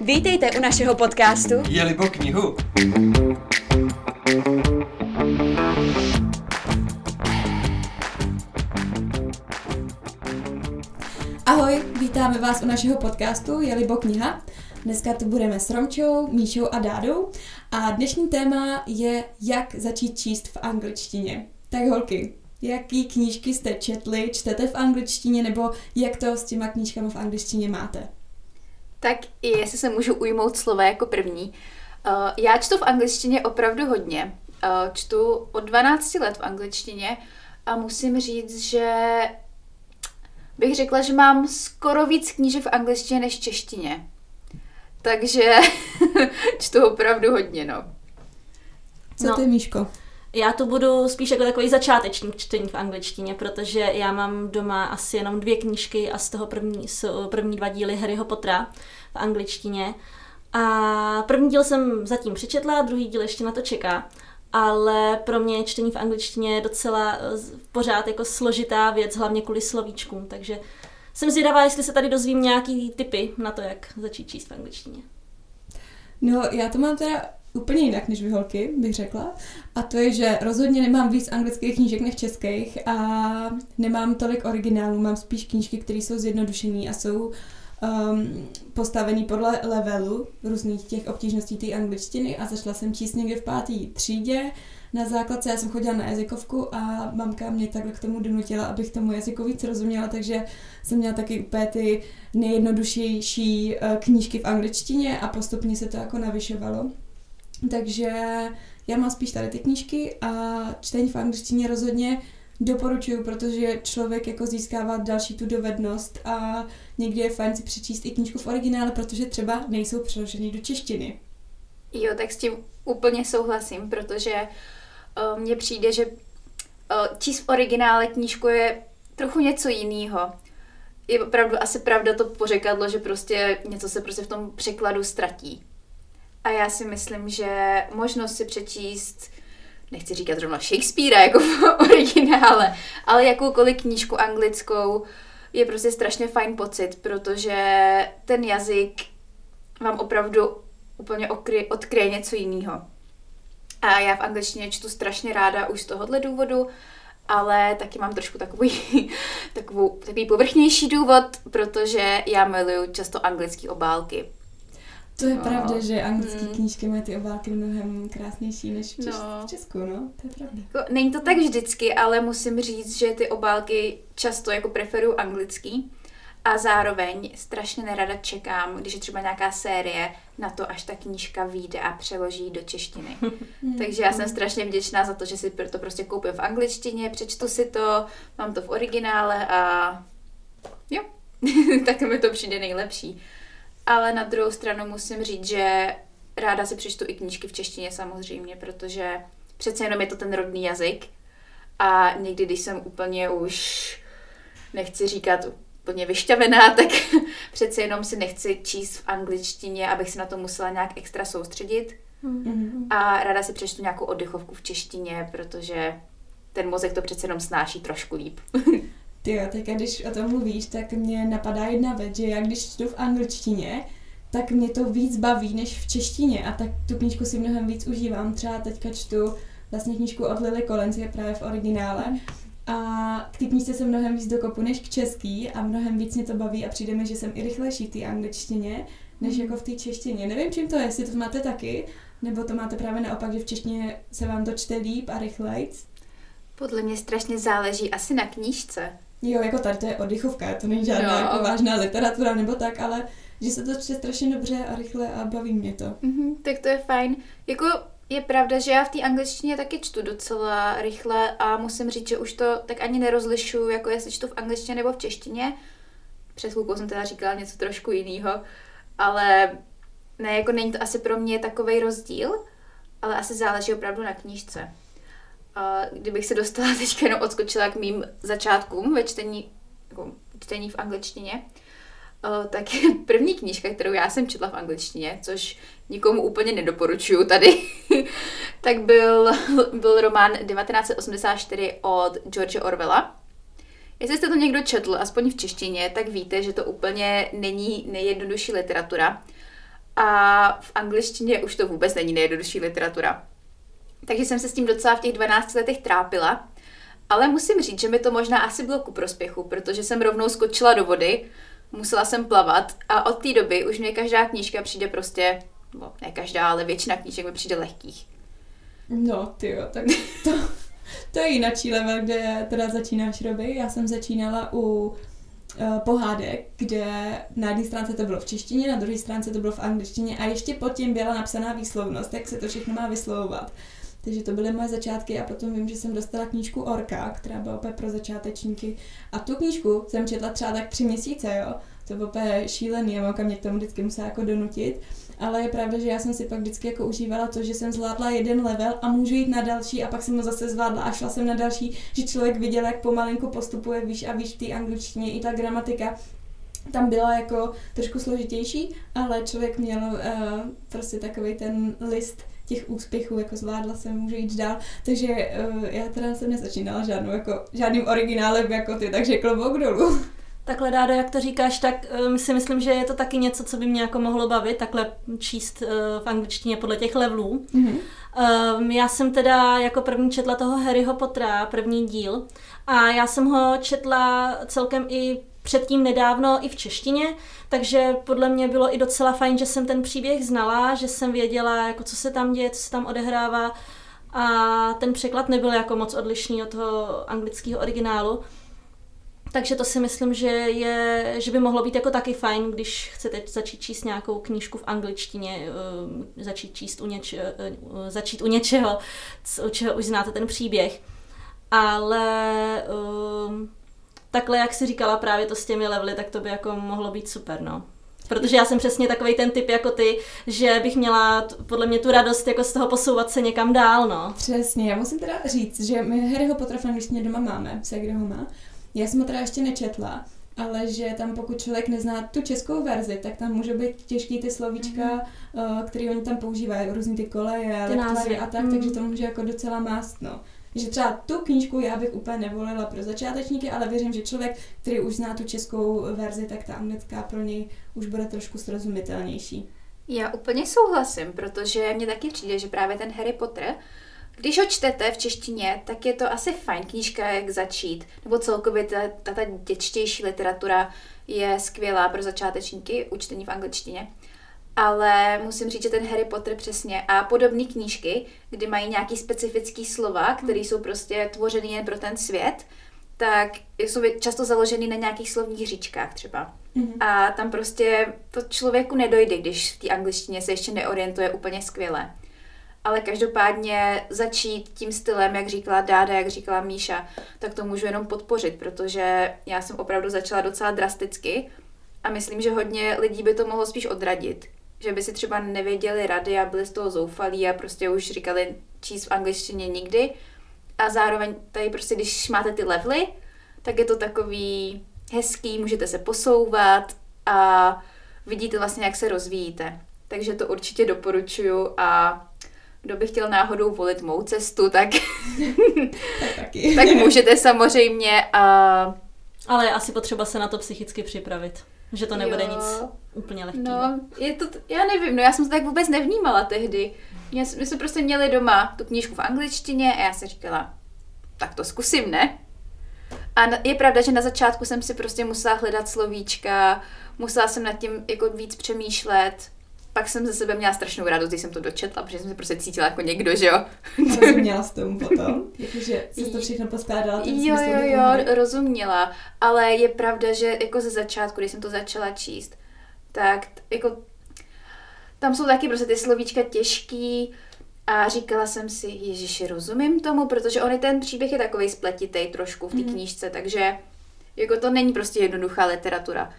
Vítejte u našeho podcastu Jelibo knihu. Ahoj, vítáme vás u našeho podcastu Jelibo kniha. Dneska tu budeme s Romčou, Míšou a Dádou a dnešní téma je, jak začít číst v angličtině. Tak holky, jaký knížky jste četli, čtete v angličtině nebo jak to s těma knížkami v angličtině máte? Tak i jestli se můžu ujmout slova jako první. Uh, já čtu v angličtině opravdu hodně. Uh, čtu od 12 let v angličtině a musím říct, že bych řekla, že mám skoro víc knížek v angličtině než v češtině. Takže čtu opravdu hodně, no. Co No. ty, Míško? Já to budu spíš jako takový začátečník čtení v angličtině, protože já mám doma asi jenom dvě knížky a z toho první jsou první dva díly Harryho Pottera v angličtině. A první díl jsem zatím přečetla, druhý díl ještě na to čeká. Ale pro mě je čtení v angličtině docela eh, pořád jako složitá věc, hlavně kvůli slovíčkům. Takže jsem zvědavá, jestli se tady dozvím nějaký tipy na to, jak začít číst v angličtině. No, já to mám teda úplně jinak než vy holky, bych řekla. A to je, že rozhodně nemám víc anglických knížek než českých a nemám tolik originálů, mám spíš knížky, které jsou zjednodušené a jsou um, postavený podle levelu různých těch obtížností té angličtiny a začala jsem číst někde v pátý třídě. Na základce já jsem chodila na jazykovku a mamka mě takhle k tomu donutila, abych tomu jazyku víc rozuměla, takže jsem měla taky úplně ty nejjednodušější eh, knížky v angličtině a postupně se to jako navyšovalo. Takže já mám spíš tady ty knížky a čtení v angličtině rozhodně doporučuju, protože člověk jako získává další tu dovednost a někdy je fajn si přečíst i knížku v originále, protože třeba nejsou přeloženy do češtiny. Jo, tak s tím úplně souhlasím, protože uh, mně přijde, že uh, číst v originále knížku je trochu něco jiného. Je opravdu asi pravda to pořekadlo, že prostě něco se prostě v tom překladu ztratí. A já si myslím, že možnost si přečíst, nechci říkat zrovna Shakespearea jako v originále, ale jakoukoliv knížku anglickou je prostě strašně fajn pocit, protože ten jazyk vám opravdu úplně okry, odkryje něco jiného. A já v angličtině čtu strašně ráda už z tohohle důvodu, ale taky mám trošku takový, takovou, takový povrchnější důvod, protože já miluju často anglické obálky. To je No. pravda, že anglické Mm. knížky mají ty obálky mnohem krásnější než v, Čes- No. v Česku, no, to je pravda. Jako, není to tak vždycky, ale musím říct, že ty obálky často jako preferuju anglický a zároveň strašně nerada čekám, když je třeba nějaká série, na to, až ta knížka vyjde a přeloží do češtiny. Takže já jsem strašně vděčná za to, že si to prostě koupím v angličtině, přečtu si to, mám to v originále a jo, tak mi to přijde nejlepší. Ale na druhou stranu musím říct, že ráda si přečtu i knížky v češtině samozřejmě, protože přece jenom je to ten rodný jazyk a někdy, když jsem úplně už, nechci říkat úplně vyšťavená, tak přece jenom si nechci číst v angličtině, abych se na to musela nějak extra soustředit. Mhm. A ráda si přečtu nějakou oddechovku v češtině, protože ten mozek to přece jenom snáší trošku líp. Ty jo, teďka když o tom mluvíš, tak mě napadá jedna věc, že já když čtu v angličtině, tak mě to víc baví než v češtině a tak tu knížku si mnohem víc užívám. Třeba teďka čtu vlastně knížku od Lily Collins, je právě v originále. A k té knížce se mnohem víc dokopu než k český a mnohem víc mě to baví a přijde mi, že jsem i rychlejší v té angličtině, než jako v té češtině. Nevím, čím to je, jestli to máte taky, nebo to máte právě naopak, že v češtině se vám to čte líp a rychlejc. Podle mě strašně záleží asi na knížce. Jo, jako tady to je oddychovka, to není žádná jako vážná literatura nebo tak, ale že se to čte strašně dobře a rychle a baví mě to. Mhm, tak to je fajn. Jako je pravda, že já v té angličtině taky čtu docela rychle a musím říct, že už to tak ani nerozlišuju, jako jestli čtu v angličtině nebo v češtině. Před chvilkou jsem teda říkala něco trošku jiného, ale ne, jako není to asi pro mě takový rozdíl, ale asi záleží opravdu na knížce. A kdybych se dostala teďka jenom odskočila k mým začátkům ve čtení, jako čtení v angličtině, eh, tak první knížka, kterou já jsem četla v angličtině, což nikomu úplně nedoporučuju tady, tak byl, byl román 1984 od George Orwella. Jestli jste to někdo četl, aspoň v češtině, tak víte, že to úplně není nejjednodušší literatura. A v angličtině už to vůbec není nejjednodušší literatura. Takže jsem se s tím docela v těch 12 letech trápila. Ale musím říct, že mi to možná asi bylo ku prospěchu, protože jsem rovnou skočila do vody, musela jsem plavat a od té doby už mě každá knížka přijde prostě, no ne každá, ale většina knížek mi přijde lehkých. No, ty jo, tak to, to je jináčí level, kde teda začínáš, Roby. Já jsem začínala u uh, pohádek, kde na jedné stránce to bylo v češtině, na druhé stránce to bylo v angličtině a ještě pod tím byla napsaná výslovnost, jak se to všechno má vyslovovat. Takže to byly moje začátky a potom vím, že jsem dostala knížku Orka, která byla opět pro začátečníky. A tu knížku jsem četla třeba tak tři měsíce, jo. To bylo úplně šílený a mamka mě k tomu vždycky musela jako donutit. Ale je pravda, že já jsem si pak vždycky jako užívala to, že jsem zvládla jeden level a můžu jít na další a pak jsem ho zase zvládla a šla jsem na další, že člověk viděl, jak pomalinku postupuje výš a výš v té angličtině i ta gramatika tam byla jako trošku složitější, ale člověk měl uh, prostě takový ten list těch úspěchů, jako zvládla jsem, můžu jít dál. Takže uh, já teda jsem nezačínala žádnou, jako, žádným originálem jako ty, takže klobouk dolů. Takhle, Dádo, jak to říkáš, tak um, si myslím, že je to taky něco, co by mě jako mohlo bavit, takhle číst uh, v angličtině podle těch levelů. Mm-hmm. Um, já jsem teda jako první četla toho Harryho Pottera, první díl, a já jsem ho četla celkem i předtím nedávno i v češtině, takže podle mě bylo i docela fajn, že jsem ten příběh znala, že jsem věděla, jako co se tam děje, co se tam odehrává a ten překlad nebyl jako moc odlišný od toho anglického originálu. Takže to si myslím, že, je, že by mohlo být jako taky fajn, když chcete začít číst nějakou knížku v angličtině, uh, začít číst u, něč, uh, začít u něčeho, u čeho už znáte ten příběh. Ale uh, takhle, jak si říkala právě to s těmi levely, tak to by jako mohlo být super, no. Protože já jsem přesně takový ten typ jako ty, že bych měla podle mě tu radost jako z toho posouvat se někam dál, no. Přesně, já musím teda říct, že my Harryho Pottera angličtině doma máme, se kdo ho má. Já jsem ho teda ještě nečetla, ale že tam pokud člověk nezná tu českou verzi, tak tam může být těžký ty slovíčka, mm-hmm. který oni tam používají, různý ty koleje, ty a tak, mm. takže to může jako docela mást, no. Že třeba tu knížku já bych úplně nevolila pro začátečníky, ale věřím, že člověk, který už zná tu českou verzi, tak ta anglická pro něj už bude trošku srozumitelnější. Já úplně souhlasím, protože mně taky přijde, že právě ten Harry Potter, když ho čtete v češtině, tak je to asi fajn knížka, jak začít. Nebo celkově ta, ta, ta děčtější literatura je skvělá pro začátečníky, učtení v angličtině ale musím říct, že ten Harry Potter přesně a podobné knížky, kdy mají nějaký specifický slova, které jsou prostě tvořeny jen pro ten svět, tak jsou často založeny na nějakých slovních říčkách třeba. Mm-hmm. A tam prostě to člověku nedojde, když v té angličtině se ještě neorientuje úplně skvěle. Ale každopádně začít tím stylem, jak říkala Dáda, jak říkala Míša, tak to můžu jenom podpořit, protože já jsem opravdu začala docela drasticky a myslím, že hodně lidí by to mohlo spíš odradit že by si třeba nevěděli rady a byli z toho zoufalí a prostě už říkali číst v angličtině nikdy. A zároveň tady prostě, když máte ty levely, tak je to takový hezký, můžete se posouvat a vidíte vlastně, jak se rozvíjíte. Takže to určitě doporučuju a kdo by chtěl náhodou volit mou cestu, tak, tak, tak můžete samozřejmě. A... Ale je asi potřeba se na to psychicky připravit. Že to nebude jo. nic úplně lehkého. No, je to, já nevím, no já jsem to tak vůbec nevnímala tehdy. My, my jsme prostě měli doma tu knížku v angličtině a já jsem říkala, tak to zkusím, ne? A je pravda, že na začátku jsem si prostě musela hledat slovíčka, musela jsem nad tím jako víc přemýšlet, pak jsem ze sebe měla strašnou radost, když jsem to dočetla, protože jsem se prostě cítila jako někdo, že jo. Rozuměla s tomu potom? Jakože jsi to všechno poskládala? Jo, jo, jo, rozuměla. Ale je pravda, že jako ze začátku, když jsem to začala číst, tak jako tam jsou taky prostě ty slovíčka těžký a říkala jsem si, ježiši, rozumím tomu, protože on ten příběh je takový spletitý trošku v té mm-hmm. knížce, takže jako to není prostě jednoduchá literatura.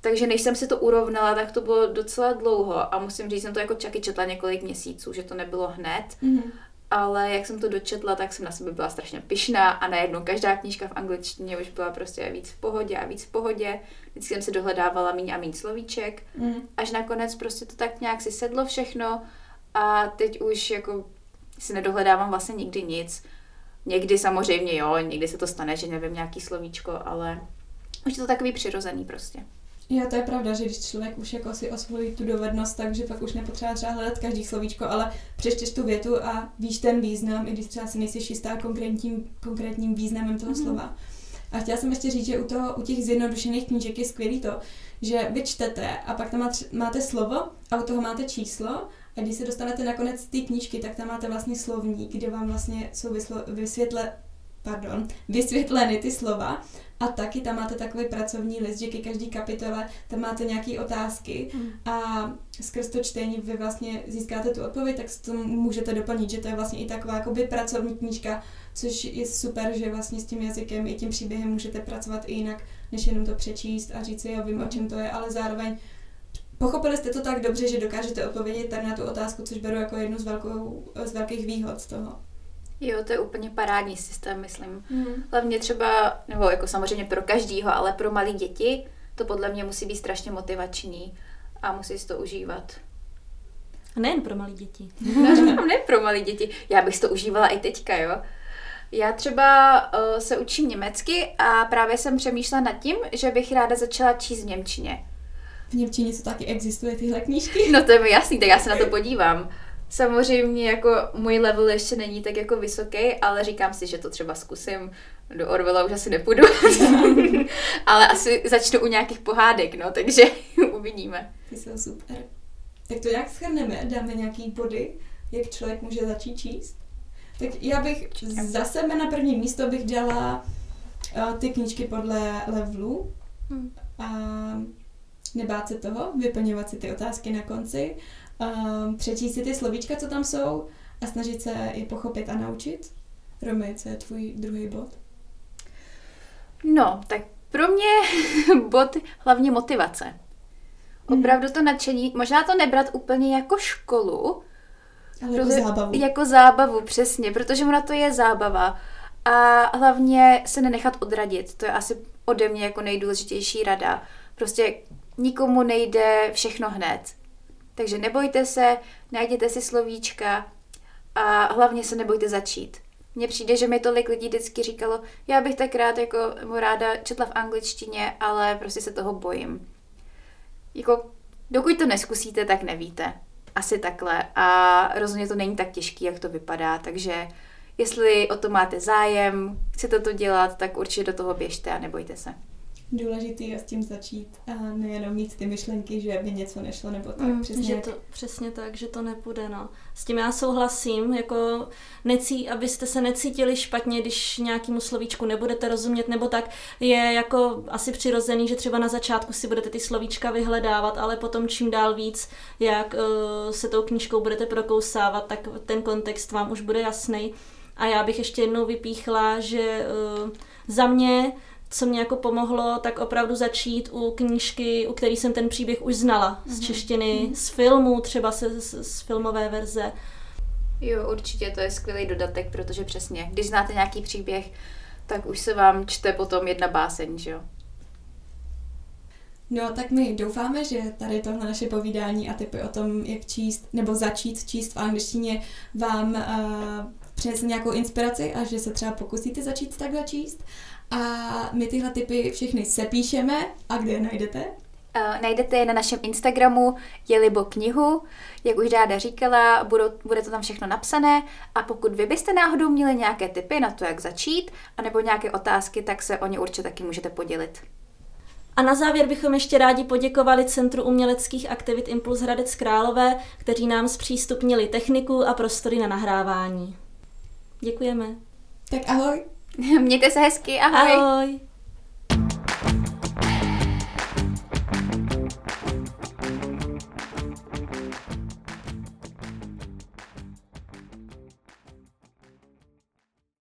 Takže než jsem si to urovnala, tak to bylo docela dlouho a musím říct, jsem to jako čaky četla několik měsíců, že to nebylo hned, mm-hmm. ale jak jsem to dočetla, tak jsem na sebe byla strašně pyšná a najednou každá knížka v angličtině už byla prostě víc v pohodě a víc v pohodě. Vždycky jsem si dohledávala míň a míň slovíček, mm-hmm. až nakonec prostě to tak nějak si sedlo všechno a teď už jako si nedohledávám vlastně nikdy nic. Někdy samozřejmě jo, někdy se to stane, že nevím nějaký slovíčko, ale už je to takový přirozený prostě. Jo, to je pravda, že když člověk už jako si osvojí tu dovednost, takže pak už nepotřeba třeba hledat každý slovíčko, ale přečteš tu větu a víš ten význam, i když třeba si nejsi jistá konkrétním, konkrétním významem toho mm-hmm. slova. A chtěla jsem ještě říct, že u, toho, u těch zjednodušených knížek je skvělý to, že vy čtete a pak tam máte slovo a u toho máte číslo a když se dostanete na konec té knížky, tak tam máte vlastně slovník, kde vám vlastně jsou vysvětle, pardon, vysvětleny ty slova a taky tam máte takový pracovní list, že ke každý kapitole tam máte nějaké otázky hmm. a skrz to čtení vy vlastně získáte tu odpověď, tak to můžete doplnit, že to je vlastně i taková jakoby pracovní knížka, což je super, že vlastně s tím jazykem i tím příběhem můžete pracovat i jinak, než jenom to přečíst a říct si, jo, vím, o čem to je, ale zároveň pochopili jste to tak dobře, že dokážete odpovědět tady na tu otázku, což beru jako jednu z, velkou, z velkých výhod z toho. Jo, to je úplně parádní systém, myslím. Hmm. Hlavně třeba, nebo jako samozřejmě pro každýho, ale pro malé děti to podle mě musí být strašně motivační a musí si to užívat. A nejen pro malé děti. No, ne pro malé děti. Já bych si to užívala i teďka, jo. Já třeba uh, se učím německy a právě jsem přemýšlela nad tím, že bych ráda začala číst v Němčině. V Němčině co taky existuje tyhle knížky? No to je mi jasný, tak já se na to podívám. Samozřejmě jako můj level ještě není tak jako vysoký, ale říkám si, že to třeba zkusím. Do Orwella už asi nepůjdu, ale asi začnu u nějakých pohádek, no, takže uvidíme. Ty jsou super. Tak to jak schrneme? Dáme nějaký body, jak člověk může začít číst? Tak já bych za sebe na první místo bych dala uh, ty knížky podle levelu. Hmm. A nebát se toho, vyplňovat si ty otázky na konci um, přečíst si ty slovíčka, co tam jsou a snažit se je pochopit a naučit? Romy, co je tvůj druhý bod? No, tak pro mě bod hlavně motivace. Mhm. Opravdu to nadšení, možná to nebrat úplně jako školu, ale jako zábavu. Jako zábavu, přesně, protože ona to je zábava. A hlavně se nenechat odradit. To je asi ode mě jako nejdůležitější rada. Prostě nikomu nejde všechno hned. Takže nebojte se, najděte si slovíčka a hlavně se nebojte začít. Mně přijde, že mi tolik lidí vždycky říkalo, já bych tak rád jako ráda četla v angličtině, ale prostě se toho bojím. Jako, dokud to neskusíte, tak nevíte. Asi takhle. A rozhodně to není tak těžký, jak to vypadá, takže jestli o to máte zájem, chcete to dělat, tak určitě do toho běžte a nebojte se důležitý je s tím začít a nejenom mít ty myšlenky, že by něco nešlo nebo tak. Mm, přesně, že to, přesně tak, že to nepůjde. No. S tím já souhlasím, jako necí, abyste se necítili špatně, když nějakému slovíčku nebudete rozumět, nebo tak je jako asi přirozený, že třeba na začátku si budete ty slovíčka vyhledávat, ale potom čím dál víc, jak uh, se tou knížkou budete prokousávat, tak ten kontext vám už bude jasný. A já bych ještě jednou vypíchla, že uh, za mě co mě jako pomohlo, tak opravdu začít u knížky, u který jsem ten příběh už znala. Mm-hmm. Z mhm. češtiny, mm-hmm. z filmu, třeba se, z, z filmové verze. Jo, určitě to je skvělý dodatek, protože přesně, když znáte nějaký příběh, tak už se vám čte potom jedna báseň, že jo? No, tak my doufáme, že tady tohle naše povídání a typy o tom, jak číst nebo začít číst v angličtině, vám uh, přinesl nějakou inspiraci a že se třeba pokusíte začít takhle číst. A my tyhle typy všechny sepíšeme a kde je najdete? Uh, najdete je na našem Instagramu Jelibo knihu. Jak už Dáda říkala, budou, bude to tam všechno napsané a pokud vy byste náhodou měli nějaké tipy na to, jak začít, anebo nějaké otázky, tak se o ně určitě taky můžete podělit. A na závěr bychom ještě rádi poděkovali Centru uměleckých aktivit Impuls Hradec Králové, kteří nám zpřístupnili techniku a prostory na nahrávání. Děkujeme. Tak ahoj. Mějte se hezky, ahoj. Ahoj.